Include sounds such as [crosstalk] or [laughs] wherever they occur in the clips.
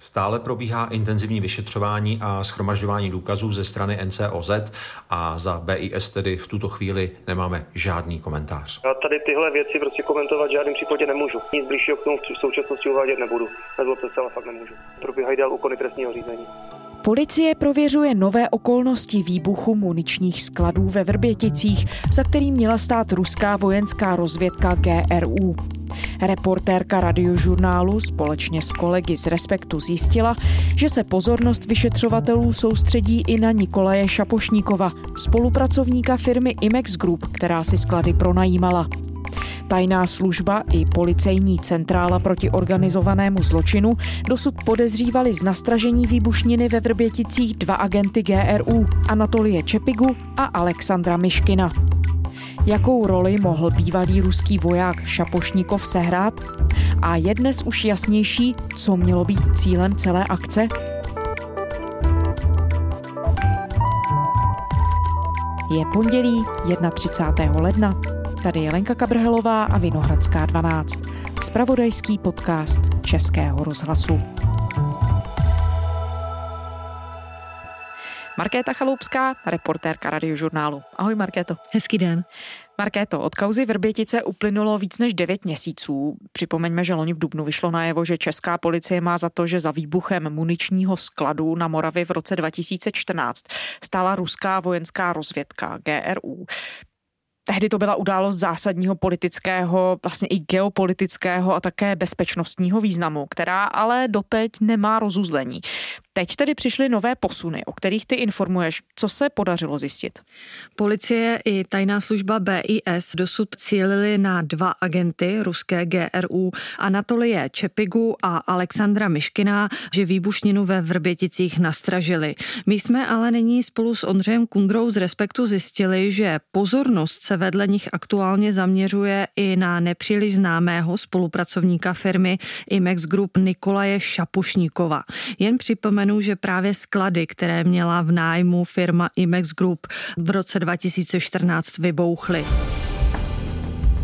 Stále probíhá intenzivní vyšetřování a schromažďování důkazů ze strany NCOZ a za BIS tedy v tuto chvíli nemáme žádný komentář. Já tady tyhle věci prostě komentovat v žádném případě nemůžu. Nic blížšího k tomu v současnosti uvádět nebudu. Nezlobte se, ale fakt nemůžu. Probíhají dál úkony trestního řízení. Policie prověřuje nové okolnosti výbuchu muničních skladů ve Vrběticích, za kterým měla stát ruská vojenská rozvědka GRU. Reportérka radiožurnálu společně s kolegy z Respektu zjistila, že se pozornost vyšetřovatelů soustředí i na Nikolaje Šapošníkova, spolupracovníka firmy Imex Group, která si sklady pronajímala. Tajná služba i policejní centrála proti organizovanému zločinu dosud podezřívali z nastražení výbušniny ve Vrběticích dva agenty GRU, Anatolie Čepigu a Alexandra Miškina. Jakou roli mohl bývalý ruský voják Šapošníkov sehrát? A je dnes už jasnější, co mělo být cílem celé akce? Je pondělí 31. ledna. Tady je Lenka Kabrhelová a Vinohradská 12. Spravodajský podcast Českého rozhlasu. Markéta Chaloupská, reportérka radiožurnálu. Ahoj Markéto. Hezký den. Markéto, od kauzy Vrbětice uplynulo víc než 9 měsíců. Připomeňme, že loni v Dubnu vyšlo najevo, že česká policie má za to, že za výbuchem muničního skladu na Moravě v roce 2014 stála ruská vojenská rozvědka GRU. Tehdy to byla událost zásadního politického, vlastně i geopolitického a také bezpečnostního významu, která ale doteď nemá rozuzlení. Teď tedy přišly nové posuny, o kterých ty informuješ. Co se podařilo zjistit? Policie i tajná služba BIS dosud cílili na dva agenty ruské GRU, Anatolie Čepigu a Alexandra Miškina, že výbušninu ve Vrběticích nastražili. My jsme ale nyní spolu s Ondřejem Kundrou z Respektu zjistili, že pozornost se vedle nich aktuálně zaměřuje i na nepříliš známého spolupracovníka firmy Imex Group Nikolaje Šapošníkova. Jen připomenu, že právě sklady, které měla v nájmu firma Imex Group v roce 2014 vybouchly.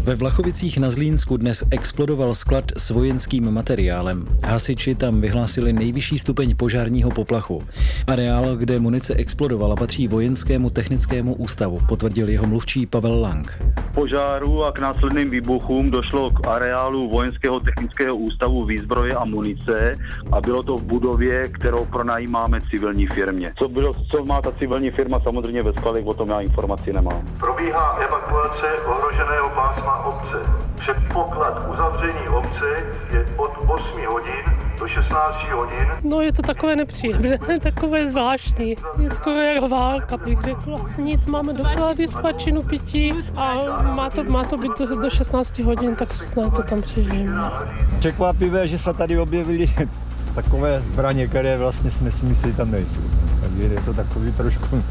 Ve Vlachovicích na Zlínsku dnes explodoval sklad s vojenským materiálem. Hasiči tam vyhlásili nejvyšší stupeň požárního poplachu. Areál, kde munice explodovala, patří vojenskému technickému ústavu, potvrdil jeho mluvčí Pavel Lang. Požáru a k následným výbuchům došlo k areálu vojenského technického ústavu výzbroje a munice a bylo to v budově, kterou pronajímáme civilní firmě. Co, bylo, co má ta civilní firma samozřejmě ve skladech, o tom já informaci nemám. Probíhá evakuace ohroženého pásma obce. Předpoklad uzavření obce je od 8 hodin do 16 hodin. No je to takové nepříjemné, [laughs] takové zvláštní. Je skoro jako válka, bych řekla. Nic, máme doklady, svačinu pití a má to, má to být do, do 16 hodin, tak snad to tam přežijeme. Překvapivé, že se tady objevily [laughs] takové zbraně, které vlastně jsme si mysleli tam nejsou. Takže je to takový trošku,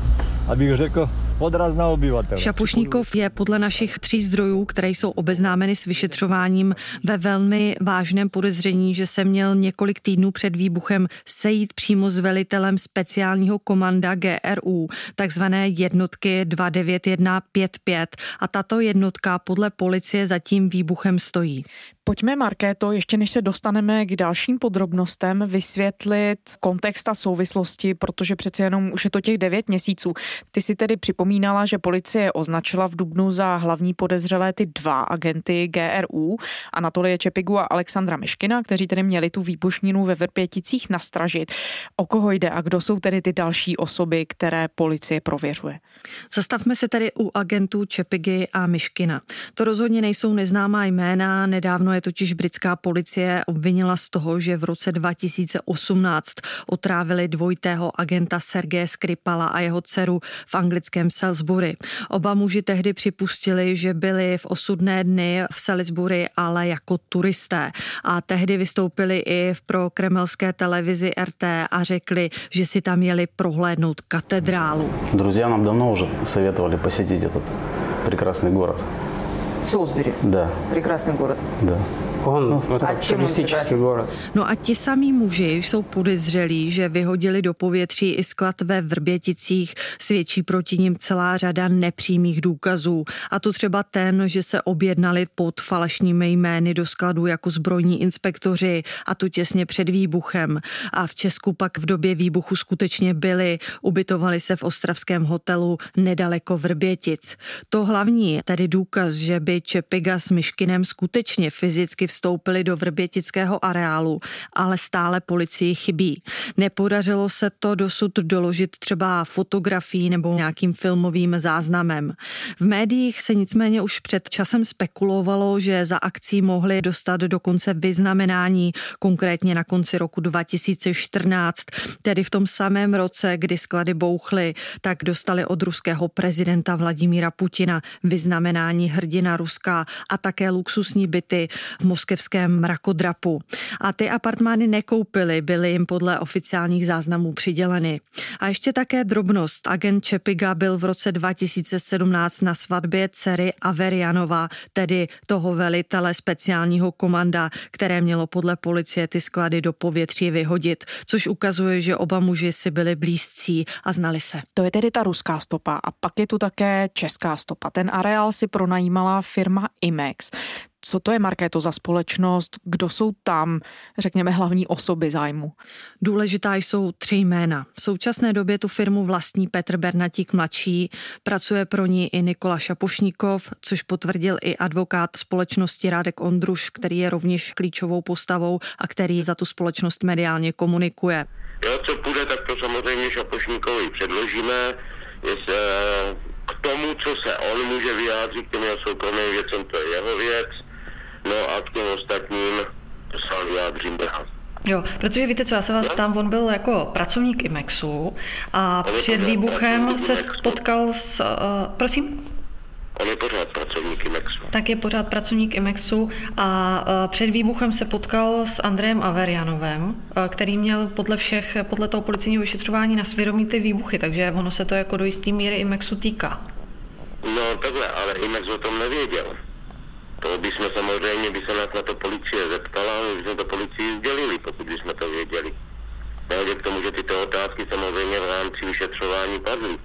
abych řekl, podraz na obyvatele. Šapušníkov je podle našich tří zdrojů, které jsou obeznámeny s vyšetřováním, ve velmi vážném podezření, že se měl několik týdnů před výbuchem sejít přímo s velitelem speciálního komanda GRU, takzvané jednotky 29155 a tato jednotka podle policie za tím výbuchem stojí. Pojďme, Markéto, ještě než se dostaneme k dalším podrobnostem, vysvětlit kontext a souvislosti, protože přece jenom už je to těch devět měsíců. Ty si tedy připomínala, že policie označila v Dubnu za hlavní podezřelé ty dva agenty GRU, Anatolie Čepigu a Alexandra Miškina, kteří tedy měli tu výbušninu ve Vrpěticích nastražit. O koho jde a kdo jsou tedy ty další osoby, které policie prověřuje? Zastavme se tedy u agentů Čepigy a Miškina. To rozhodně nejsou neznámá jména, nedávno je totiž britská policie obvinila z toho, že v roce 2018 otrávili dvojitého agenta Sergeje Skripala a jeho dceru v anglickém Salisbury. Oba muži tehdy připustili, že byli v osudné dny v Salisbury, ale jako turisté. A tehdy vystoupili i v pro kremelské televizi RT a řekli, že si tam jeli prohlédnout katedrálu. Друзья nám давно уже советовали посетить этот прекрасный город. Солсбери. Да. Прекрасный город. Да. Он no, это туристический город. No a ti samí muži jsou podezřelí, že vyhodili do povětří i sklad ve Vrběticích. Svědčí proti nim celá řada nepřímých důkazů. A to třeba ten, že se objednali pod falešnými jmény do skladu jako zbrojní inspektoři a to těsně před výbuchem. A v Česku pak v době výbuchu skutečně byli, ubytovali se v ostravském hotelu nedaleko Vrbětic. To hlavní, tedy důkaz, že by Čepiga s Myškinem skutečně fyzicky vstoupili do vrbětického areálu, ale stále policii chybí. Nepodařilo se to dosud doložit třeba fotografií nebo nějakým filmovým záznamem. V médiích se nicméně už před časem spekulovalo, že za akcí mohli dostat dokonce vyznamenání, konkrétně na konci roku 2014, tedy v tom samém roce, kdy sklady bouchly, tak dostali od ruského prezidenta Vladimíra Putina vyznamenání hrdina Ruska a také luxusní byty v moskevském mrakodrapu. A ty apartmány nekoupili, byly jim podle oficiálních záznamů přiděleny. A ještě také drobnost. Agent Čepiga byl v roce 2017 na svatbě dcery Averianova, tedy toho velitele speciálního komanda, které mělo podle policie ty sklady do povětří vyhodit, což ukazuje, že oba muži si byli blízcí a znali se. To je tedy ta ruská stopa a pak je tu také česká stopa. Ten areál si pronajímala firma Imex. Co to je Markéto za společnost? Kdo jsou tam, řekněme, hlavní osoby zájmu? Důležitá jsou tři jména. V současné době tu firmu vlastní Petr Bernatík mladší, pracuje pro ní i Nikola Šapošníkov, což potvrdil i advokát společnosti Rádek Ondruš, který je rovněž klíčovou postavou a který za tu společnost mediálně komunikuje. Jo, co půjde, tak to samozřejmě Šapošníkovi předložíme. Jestli, eh, k tomu, co se on může vyjádřit k těm soukromým věcem, to je jeho věc No a k těm ostatním se vyjádřím dál. Jo, protože víte co, já se vás ptám, on byl jako pracovník IMEXu a on před výbuchem se spotkal s, uh, prosím? On je pořád pracovník IMEXu. Tak je pořád pracovník IMEXu a uh, před výbuchem se potkal s Andrejem Averianovem, uh, který měl podle všech, podle toho policijního vyšetřování na svědomí ty výbuchy, takže ono se to jako do jistý míry IMEXu týká. No takhle, ale IMEX o tom nevěděl. To bychom samozřejmě, by se nás na to policie zeptala, my bychom to policii sdělili, pokud bychom to věděli. Nehledě k tomu, že tyto otázky samozřejmě v rámci vyšetřování padly.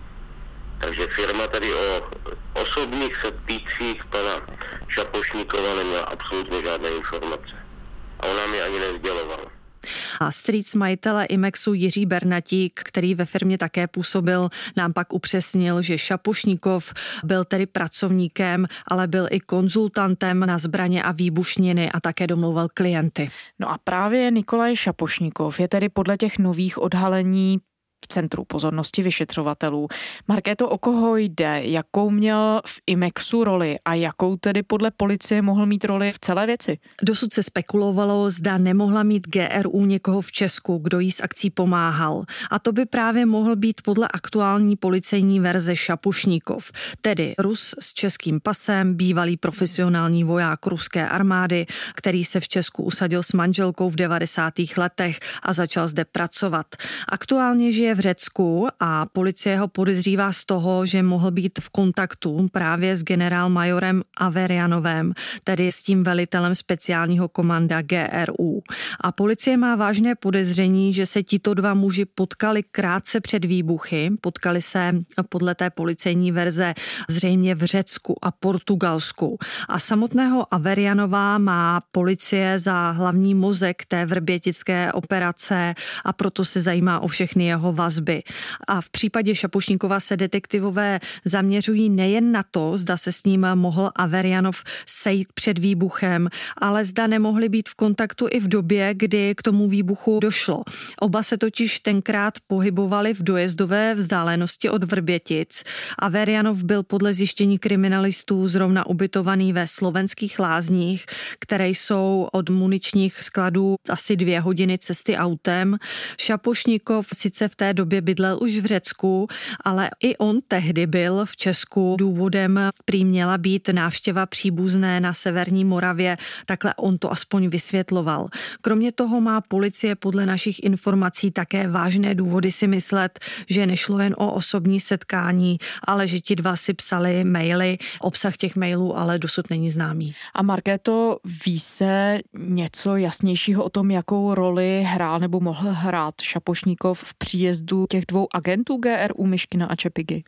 Takže firma tady o osobních setpících pana Šapošníkova neměla absolutně žádné informace. A ona mi ani nezdělovala. A strýc majitele Imexu Jiří Bernatík, který ve firmě také působil, nám pak upřesnil, že Šapošníkov byl tedy pracovníkem, ale byl i konzultantem na zbraně a výbušniny a také domlouval klienty. No a právě Nikolaj Šapošníkov je tedy podle těch nových odhalení v centru pozornosti vyšetřovatelů. Markéto, o koho jde? Jakou měl v IMEXu roli a jakou tedy podle policie mohl mít roli v celé věci? Dosud se spekulovalo, zda nemohla mít GRU někoho v Česku, kdo jí s akcí pomáhal. A to by právě mohl být podle aktuální policejní verze Šapušníkov, tedy Rus s českým pasem, bývalý profesionální voják ruské armády, který se v Česku usadil s manželkou v 90. letech a začal zde pracovat. Aktuálně žije žije v Řecku a policie ho podezřívá z toho, že mohl být v kontaktu právě s generálmajorem Averianovem, tedy s tím velitelem speciálního komanda GRU. A policie má vážné podezření, že se tito dva muži potkali krátce před výbuchy. Potkali se podle té policejní verze zřejmě v Řecku a Portugalsku. A samotného Averianova má policie za hlavní mozek té vrbětické operace a proto se zajímá o všechny jeho vazby. A v případě Šapošníkova se detektivové zaměřují nejen na to, zda se s ním mohl Averianov sejít před výbuchem, ale zda nemohli být v kontaktu i v době, kdy k tomu výbuchu došlo. Oba se totiž tenkrát pohybovali v dojezdové vzdálenosti od Vrbětic. Averianov byl podle zjištění kriminalistů zrovna ubytovaný ve slovenských lázních, které jsou od muničních skladů asi dvě hodiny cesty autem. Šapošníkov sice v té té době bydlel už v Řecku, ale i on tehdy byl v Česku. Důvodem prý měla být návštěva příbuzné na Severní Moravě, takhle on to aspoň vysvětloval. Kromě toho má policie podle našich informací také vážné důvody si myslet, že nešlo jen o osobní setkání, ale že ti dva si psali maily. Obsah těch mailů ale dosud není známý. A Markéto, ví se něco jasnějšího o tom, jakou roli hrál nebo mohl hrát Šapošníkov v příjezdu těch dvou agentů GRU Myškina a Čepigy?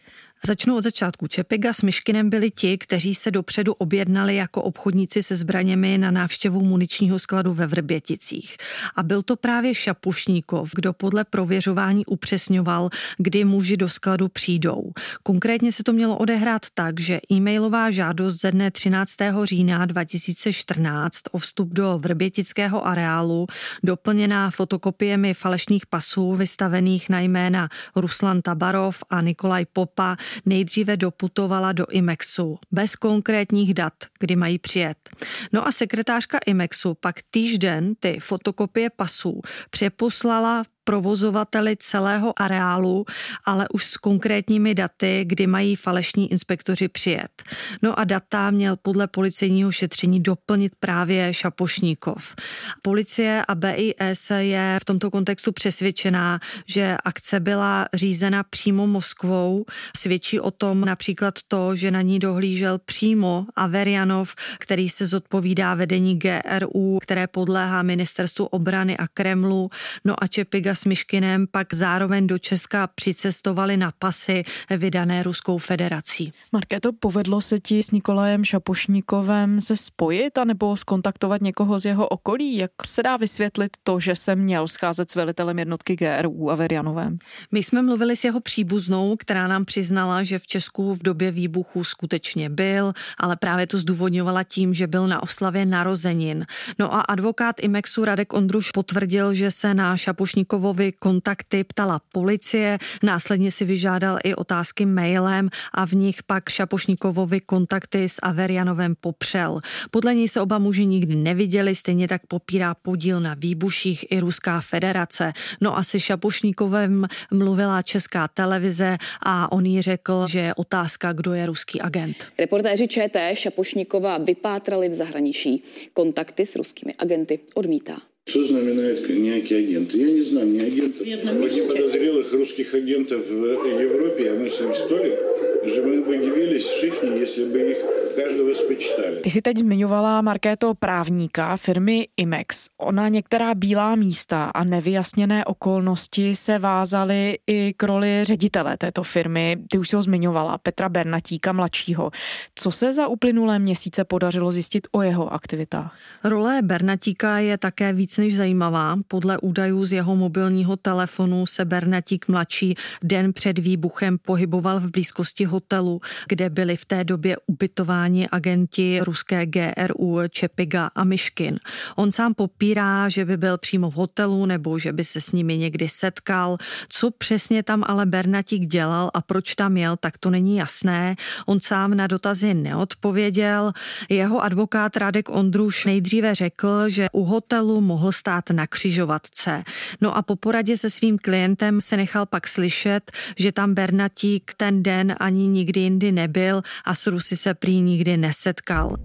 Začnu od začátku. Čepiga s Myškinem byli ti, kteří se dopředu objednali jako obchodníci se zbraněmi na návštěvu muničního skladu ve Vrběticích. A byl to právě Šapušníkov, kdo podle prověřování upřesňoval, kdy muži do skladu přijdou. Konkrétně se to mělo odehrát tak, že e-mailová žádost ze dne 13. října 2014 o vstup do Vrbětického areálu, doplněná fotokopiemi falešných pasů vystavených na jména Ruslan Tabarov a Nikolaj Popa, nejdříve doputovala do IMEXu bez konkrétních dat, kdy mají přijet. No a sekretářka IMEXu pak týžden ty fotokopie pasů přeposlala provozovateli celého areálu, ale už s konkrétními daty, kdy mají falešní inspektoři přijet. No a data měl podle policejního šetření doplnit právě Šapošníkov. Policie a BIS je v tomto kontextu přesvědčená, že akce byla řízena přímo Moskvou. Svědčí o tom například to, že na ní dohlížel přímo Averianov, který se zodpovídá vedení GRU, které podléhá ministerstvu obrany a Kremlu. No a Čepiga s Myškinem pak zároveň do Česka přicestovali na pasy vydané Ruskou federací. Markéto, povedlo se ti s Nikolajem Šapošníkovem se spojit anebo skontaktovat někoho z jeho okolí? Jak se dá vysvětlit to, že se měl scházet s velitelem jednotky GRU a Verianovém? My jsme mluvili s jeho příbuznou, která nám přiznala, že v Česku v době výbuchu skutečně byl, ale právě to zdůvodňovala tím, že byl na oslavě narozenin. No a advokát Imexu Radek Ondruš potvrdil, že se na Šapošníkovo Pavlovi kontakty ptala policie, následně si vyžádal i otázky mailem a v nich pak Šapošníkovovi kontakty s Averianovem popřel. Podle něj se oba muži nikdy neviděli, stejně tak popírá podíl na výbuších i Ruská federace. No a se Šapošníkovem mluvila česká televize a on jí řekl, že je otázka, kdo je ruský agent. Reportéři ČT Šapošníkova vypátrali v zahraničí. Kontakty s ruskými agenty odmítá. Что знаменает некий агент? Я не знаю, не агент. Подозрелых русских агентов в Европе, а мы с историк, že my by divili všichni, jestli by jich každého spočítali. Ty jsi teď zmiňovala Markéto právníka firmy Imex. Ona některá bílá místa a nevyjasněné okolnosti se vázaly i k roli ředitele této firmy. Ty už si ho zmiňovala, Petra Bernatíka mladšího. Co se za uplynulé měsíce podařilo zjistit o jeho aktivitách? Role Bernatíka je také víc než zajímavá. Podle údajů z jeho mobilního telefonu se Bernatík mladší den před výbuchem pohyboval v blízkosti hotelu, kde byli v té době ubytováni agenti ruské GRU Čepiga a Myškin. On sám popírá, že by byl přímo v hotelu nebo že by se s nimi někdy setkal. Co přesně tam ale Bernatík dělal a proč tam jel, tak to není jasné. On sám na dotazy neodpověděl. Jeho advokát Radek Ondruš nejdříve řekl, že u hotelu mohl stát na křižovatce. No a po poradě se svým klientem se nechal pak slyšet, že tam Bernatík ten den ani nikdy jindy nebyl a s Rusy se prý nikdy nesetkal.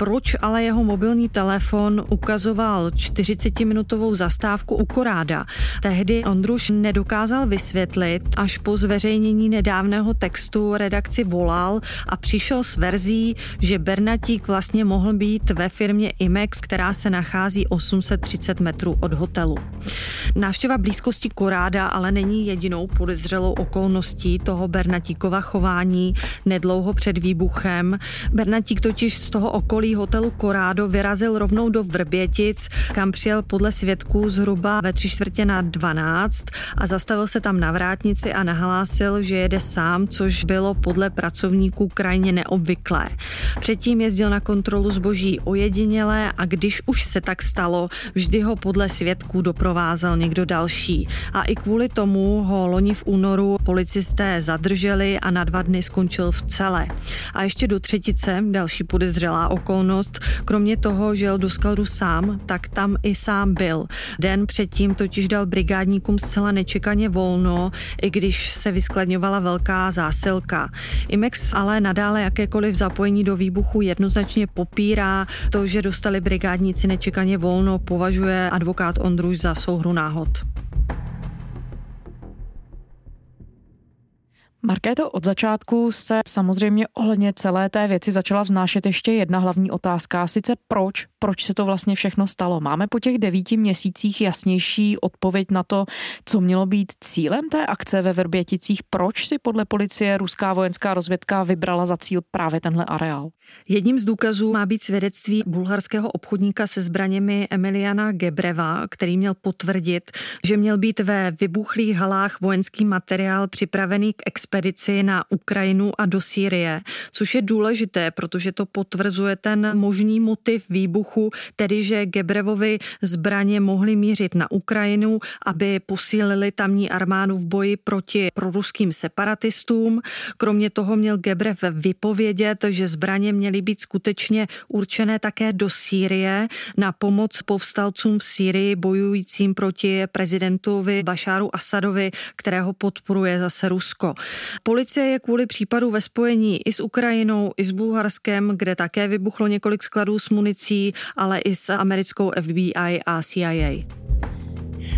Proč ale jeho mobilní telefon ukazoval 40-minutovou zastávku u Koráda. Tehdy Ondruš nedokázal vysvětlit, až po zveřejnění nedávného textu redakci volal a přišel s verzí, že Bernatík vlastně mohl být ve firmě Imex, která se nachází 830 metrů od hotelu. Návštěva blízkosti Koráda ale není jedinou podezřelou okolností toho Bernatíkova chování nedlouho před výbuchem. Bernatík totiž z toho okolí hotelu Korádo vyrazil rovnou do Vrbětic, kam přijel podle svědků zhruba ve tři čtvrtě na 12 a zastavil se tam na vrátnici a nahlásil, že jede sám, což bylo podle pracovníků krajně neobvyklé. Předtím jezdil na kontrolu zboží ojedinělé a když už se tak stalo, vždy ho podle svědků doprovázel někdo další. A i kvůli tomu ho loni v únoru policisté zadrželi a na dva dny skončil v celé. A ještě do třetice, další podezřelá okolnost, volnost. Kromě toho, že jel do skladu sám, tak tam i sám byl. Den předtím totiž dal brigádníkům zcela nečekaně volno, i když se vyskladňovala velká zásilka. Imex ale nadále jakékoliv zapojení do výbuchu jednoznačně popírá. To, že dostali brigádníci nečekaně volno, považuje advokát Ondruš za souhru náhod. Markéto, od začátku se samozřejmě ohledně celé té věci začala vznášet ještě jedna hlavní otázka, sice proč, proč se to vlastně všechno stalo. Máme po těch devíti měsících jasnější odpověď na to, co mělo být cílem té akce ve Vrběticích, proč si podle policie ruská vojenská rozvědka vybrala za cíl právě tenhle areál. Jedním z důkazů má být svědectví bulharského obchodníka se zbraněmi Emiliana Gebreva, který měl potvrdit, že měl být ve vybuchlých halách vojenský materiál připravený k expedici na Ukrajinu a do Sýrie, což je důležité, protože to potvrzuje ten možný motiv výbuchu, tedy že Gebrevovi zbraně mohly mířit na Ukrajinu, aby posílili tamní armádu v boji proti proruským separatistům. Kromě toho měl Gebrev vypovědět, že zbraně měly být skutečně určené také do Sýrie na pomoc povstalcům v Sýrii bojujícím proti prezidentovi Bašáru Asadovi, kterého podporuje zase Rusko. Policie je kvůli případu ve spojení i s Ukrajinou, i s Bulharskem, kde také vybuchlo několik skladů s municí, ale i s americkou FBI a CIA.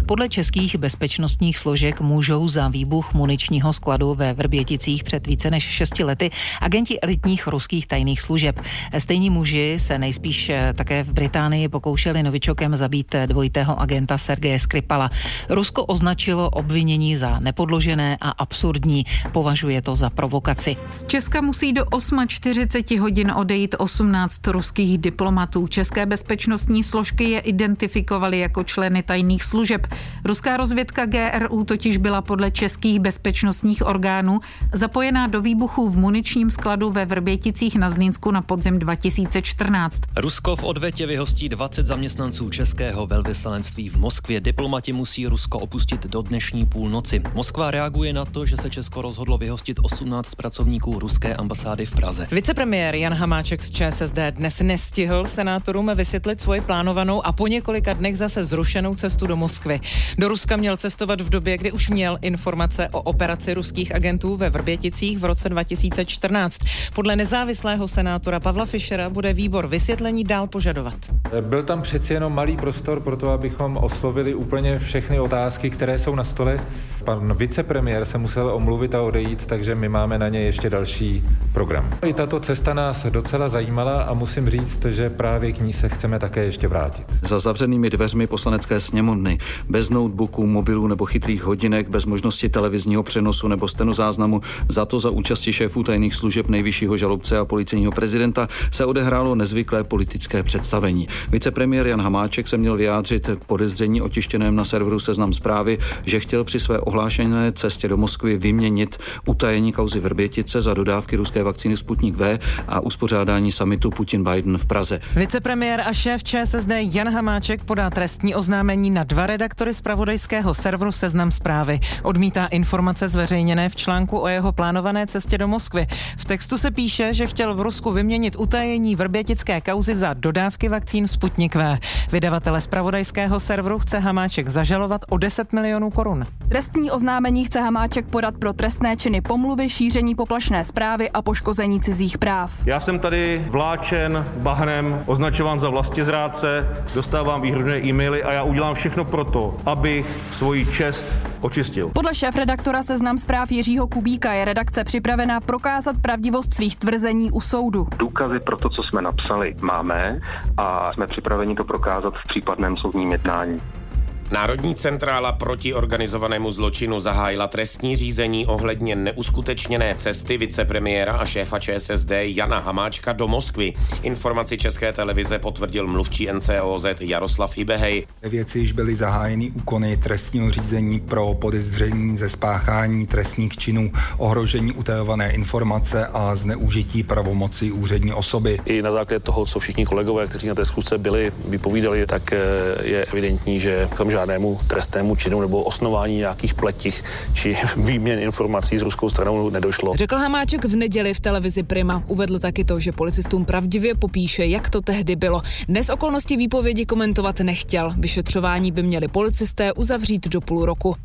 Podle českých bezpečnostních složek můžou za výbuch muničního skladu ve Vrběticích před více než 6 lety agenti elitních ruských tajných služeb. Stejní muži se nejspíš také v Británii pokoušeli novičokem zabít dvojitého agenta Sergeje Skripala. Rusko označilo obvinění za nepodložené a absurdní. Považuje to za provokaci. Z Česka musí do 8.40 hodin odejít 18 ruských diplomatů. České bezpečnostní složky je identifikovaly jako členy tajných služeb. Ruská rozvědka GRU totiž byla podle českých bezpečnostních orgánů zapojená do výbuchu v muničním skladu ve Vrběticích na Zlínsku na podzim 2014. Rusko v odvetě vyhostí 20 zaměstnanců českého velvyslanectví v Moskvě. Diplomati musí Rusko opustit do dnešní půlnoci. Moskva reaguje na to, že se Česko rozhodlo vyhostit 18 pracovníků ruské ambasády v Praze. Vicepremiér Jan Hamáček z ČSSD dnes nestihl senátorům vysvětlit svoji plánovanou a po několika dnech zase zrušenou cestu do Moskvy. Do Ruska měl cestovat v době, kdy už měl informace o operaci ruských agentů ve Vrběticích v roce 2014. Podle nezávislého senátora Pavla Fischera bude výbor vysvětlení dál požadovat. Byl tam přeci jenom malý prostor pro to, abychom oslovili úplně všechny otázky, které jsou na stole. Pan vicepremiér se musel omluvit a odejít, takže my máme na ně ještě další program. I tato cesta nás docela zajímala a musím říct, že právě k ní se chceme také ještě vrátit. Za zavřenými dveřmi poslanecké sněmovny, bez notebooků, mobilů nebo chytrých hodinek, bez možnosti televizního přenosu nebo stenozáznamu, za to za účasti šéfů tajných služeb nejvyššího žalobce a policejního prezidenta se odehrálo nezvyklé politické představení. Vicepremiér Jan Hamáček se měl vyjádřit k podezření otištěném na serveru Seznam zprávy, že chtěl při své ohlášené cestě do Moskvy vyměnit utajení kauzy Vrbětice za dodávky ruské vakcíny Sputnik V a uspořádání samitu Putin-Biden v Praze. Vicepremiér a šéf ČSSD Jan Hamáček podá trestní oznámení na dva redaktory zpravodajského serveru Seznam zprávy. Odmítá informace zveřejněné v článku o jeho plánované cestě do Moskvy. V textu se píše, že chtěl v Rusku vyměnit utajení vrbětické kauzy za dodávky vakcín Sputnik V. Vydavatele zpravodajského serveru chce Hamáček zažalovat o 10 milionů korun. Trestní oznámení chce Hamáček podat pro trestné činy pomluvy, šíření poplašné zprávy a poškození cizích práv. Já jsem tady vláčen bahnem, označován za vlastizrádce, dostávám výhrné e-maily a já udělám všechno proto, abych svoji čest očistil. Podle šéf-redaktora Seznam zpráv Jiřího Kubíka je redakce připravená prokázat pravdivost svých tvrzení u soudu. Důkazy pro to, co jsme napsali, máme a jsme připraveni to prokázat v případném soudním jednání. Národní centrála proti organizovanému zločinu zahájila trestní řízení ohledně neuskutečněné cesty vicepremiéra a šéfa ČSSD Jana Hamáčka do Moskvy. Informaci České televize potvrdil mluvčí NCOZ Jaroslav Ibehej. Ve věci již byly zahájeny úkony trestního řízení pro podezření ze spáchání trestních činů, ohrožení utajované informace a zneužití pravomoci úřední osoby. I na základě toho, co všichni kolegové, kteří na té schůzce byli, vypovídali, tak je evidentní, že tam žádný žádnému trestnému činu nebo osnování nějakých pletích či [laughs] výměn informací s ruskou stranou nedošlo. Řekl Hamáček v neděli v televizi Prima. Uvedl taky to, že policistům pravdivě popíše, jak to tehdy bylo. Dnes okolnosti výpovědi komentovat nechtěl. Vyšetřování by měli policisté uzavřít do půl roku.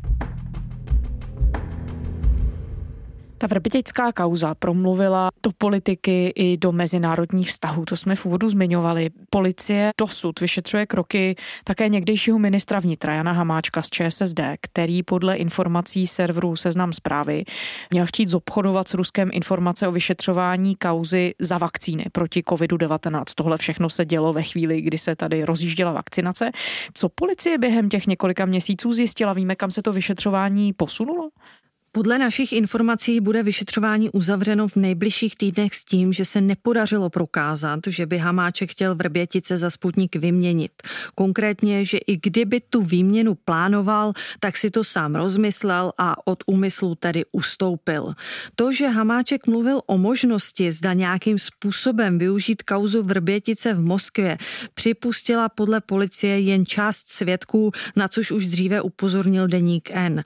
Ta vrbětická kauza promluvila do politiky i do mezinárodních vztahů. To jsme v úvodu zmiňovali. Policie dosud vyšetřuje kroky také někdejšího ministra vnitra Jana Hamáčka z ČSSD, který podle informací serveru Seznam zprávy měl chtít zobchodovat s Ruskem informace o vyšetřování kauzy za vakcíny proti COVID-19. Tohle všechno se dělo ve chvíli, kdy se tady rozjížděla vakcinace. Co policie během těch několika měsíců zjistila? Víme, kam se to vyšetřování posunulo? Podle našich informací bude vyšetřování uzavřeno v nejbližších týdnech s tím, že se nepodařilo prokázat, že by Hamáček chtěl Vrbětice za Sputnik vyměnit. Konkrétně, že i kdyby tu výměnu plánoval, tak si to sám rozmyslel a od úmyslu tedy ustoupil. To, že Hamáček mluvil o možnosti zda nějakým způsobem využít kauzu Vrbětice v Moskvě, připustila podle policie jen část svědků, na což už dříve upozornil deník N.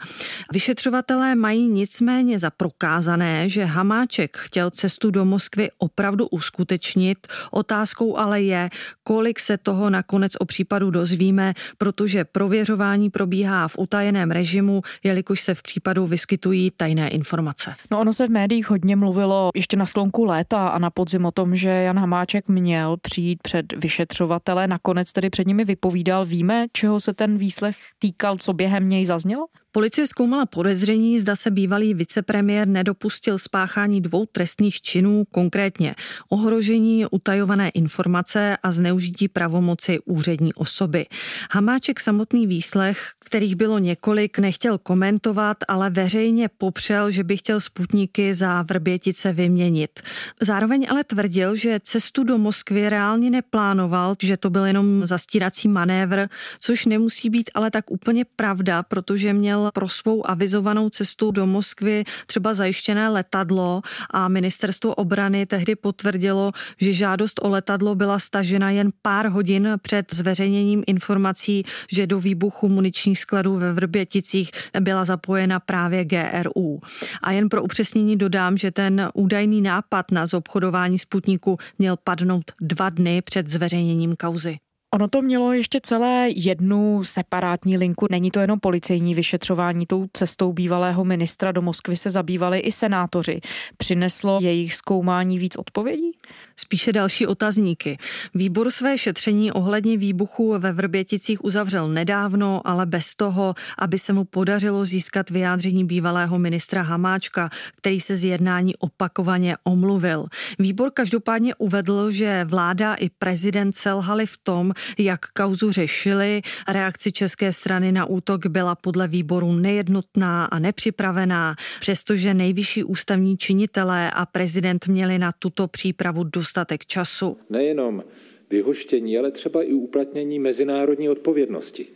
Vyšetřovatelé mají mají nicméně za prokázané, že Hamáček chtěl cestu do Moskvy opravdu uskutečnit. Otázkou ale je, kolik se toho nakonec o případu dozvíme, protože prověřování probíhá v utajeném režimu, jelikož se v případu vyskytují tajné informace. No ono se v médiích hodně mluvilo ještě na sklonku léta a na podzim o tom, že Jan Hamáček měl přijít před vyšetřovatele, nakonec tedy před nimi vypovídal. Víme, čeho se ten výslech týkal, co během něj zaznělo? Policie zkoumala podezření, zda se bývalý vicepremiér nedopustil spáchání dvou trestných činů, konkrétně ohrožení utajované informace a zneužití pravomoci úřední osoby. Hamáček samotný výslech, kterých bylo několik, nechtěl komentovat, ale veřejně popřel, že by chtěl sputníky za Vrbětice vyměnit. Zároveň ale tvrdil, že cestu do Moskvy reálně neplánoval, že to byl jenom zastírací manévr, což nemusí být ale tak úplně pravda, protože měl pro svou avizovanou cestu do Moskvy třeba zajištěné letadlo a ministerstvo obrany tehdy potvrdilo, že žádost o letadlo byla stažena jen pár hodin před zveřejněním informací, že do výbuchu muničních skladů ve Vrběticích byla zapojena právě GRU. A jen pro upřesnění dodám, že ten údajný nápad na zobchodování Sputniku měl padnout dva dny před zveřejněním kauzy. Ono to mělo ještě celé jednu separátní linku. Není to jenom policejní vyšetřování. Tou cestou bývalého ministra do Moskvy se zabývali i senátoři. Přineslo jejich zkoumání víc odpovědí? Spíše další otazníky. Výbor své šetření ohledně výbuchu ve Vrběticích uzavřel nedávno, ale bez toho, aby se mu podařilo získat vyjádření bývalého ministra Hamáčka, který se z jednání opakovaně omluvil. Výbor každopádně uvedl, že vláda i prezident selhali v tom, jak kauzu řešili. Reakce české strany na útok byla podle výboru nejednotná a nepřipravená, přestože nejvyšší ústavní činitelé a prezident měli na tuto přípravu dostatek času. Nejenom vyhoštění, ale třeba i uplatnění mezinárodní odpovědnosti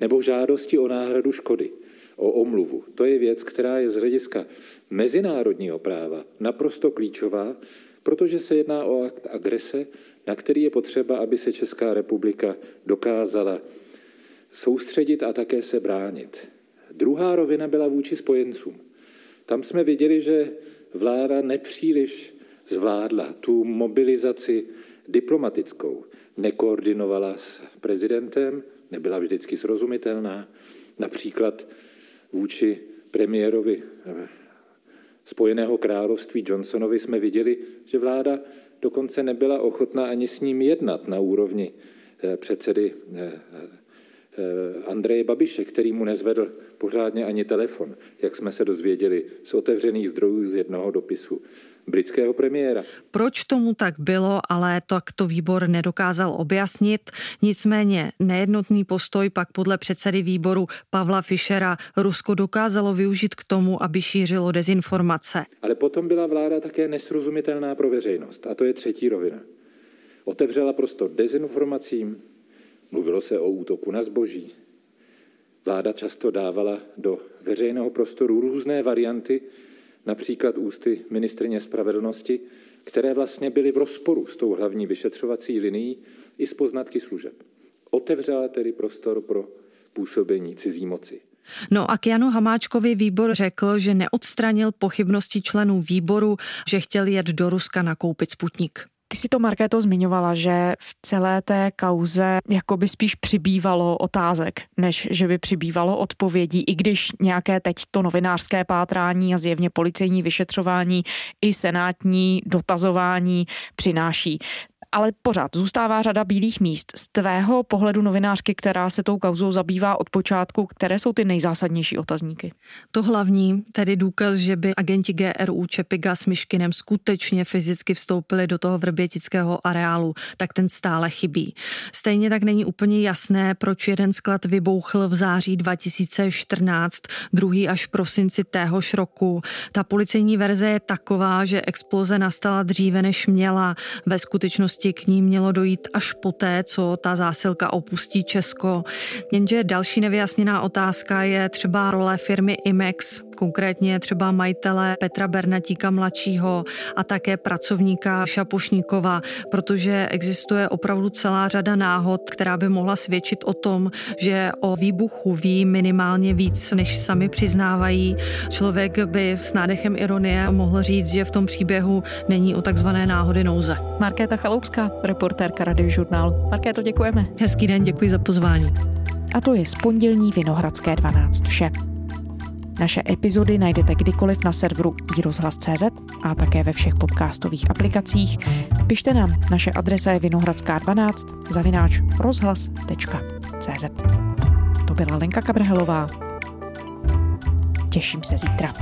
nebo žádosti o náhradu škody, o omluvu. To je věc, která je z hlediska mezinárodního práva naprosto klíčová, protože se jedná o akt agrese, na který je potřeba, aby se Česká republika dokázala soustředit a také se bránit. Druhá rovina byla vůči spojencům. Tam jsme viděli, že vláda nepříliš zvládla tu mobilizaci diplomatickou. Nekoordinovala s prezidentem, nebyla vždycky srozumitelná. Například vůči premiérovi eh, Spojeného království Johnsonovi jsme viděli, že vláda dokonce nebyla ochotná ani s ním jednat na úrovni eh, předsedy eh, Andreje Babiše, který mu nezvedl pořádně ani telefon, jak jsme se dozvěděli z otevřených zdrojů z jednoho dopisu britského premiéra. Proč tomu tak bylo, ale tak to výbor nedokázal objasnit. Nicméně nejednotný postoj pak podle předsedy výboru Pavla Fischera Rusko dokázalo využít k tomu, aby šířilo dezinformace. Ale potom byla vláda také nesrozumitelná pro veřejnost. A to je třetí rovina. Otevřela prostor dezinformacím, mluvilo se o útoku na zboží. Vláda často dávala do veřejného prostoru různé varianty například ústy ministrině spravedlnosti, které vlastně byly v rozporu s tou hlavní vyšetřovací linií i s poznatky služeb. Otevřela tedy prostor pro působení cizí moci. No a k Janu Hamáčkovi výbor řekl, že neodstranil pochybnosti členů výboru, že chtěl jet do Ruska nakoupit Sputnik. Ty si to, Markéto, zmiňovala, že v celé té kauze jakoby spíš přibývalo otázek, než že by přibývalo odpovědí, i když nějaké teď to novinářské pátrání a zjevně policejní vyšetřování i senátní dotazování přináší ale pořád zůstává řada bílých míst. Z tvého pohledu novinářky, která se tou kauzou zabývá od počátku, které jsou ty nejzásadnější otazníky? To hlavní, tedy důkaz, že by agenti GRU Čepiga s Myškinem skutečně fyzicky vstoupili do toho vrbětického areálu, tak ten stále chybí. Stejně tak není úplně jasné, proč jeden sklad vybouchl v září 2014, druhý až v prosinci téhož roku. Ta policejní verze je taková, že exploze nastala dříve, než měla. Ve skutečnosti skutečnosti k ní mělo dojít až poté, co ta zásilka opustí Česko. Jenže další nevyjasněná otázka je třeba role firmy Imex, konkrétně třeba majitele Petra Bernatíka mladšího a také pracovníka Šapošníkova, protože existuje opravdu celá řada náhod, která by mohla svědčit o tom, že o výbuchu ví minimálně víc, než sami přiznávají. Člověk by s nádechem ironie mohl říct, že v tom příběhu není o takzvané náhody nouze. Markéta Chaloupská, reportérka Radiožurnálu. Markéto, děkujeme. Hezký den, děkuji za pozvání. A to je z pondělní Vinohradské 12 vše. Naše epizody najdete kdykoliv na serveru iRozhlas.cz a také ve všech podcastových aplikacích. Pište nám, naše adresa je vinohradská12 zavináč rozhlas.cz To byla Lenka Kabrhelová. Těším se zítra.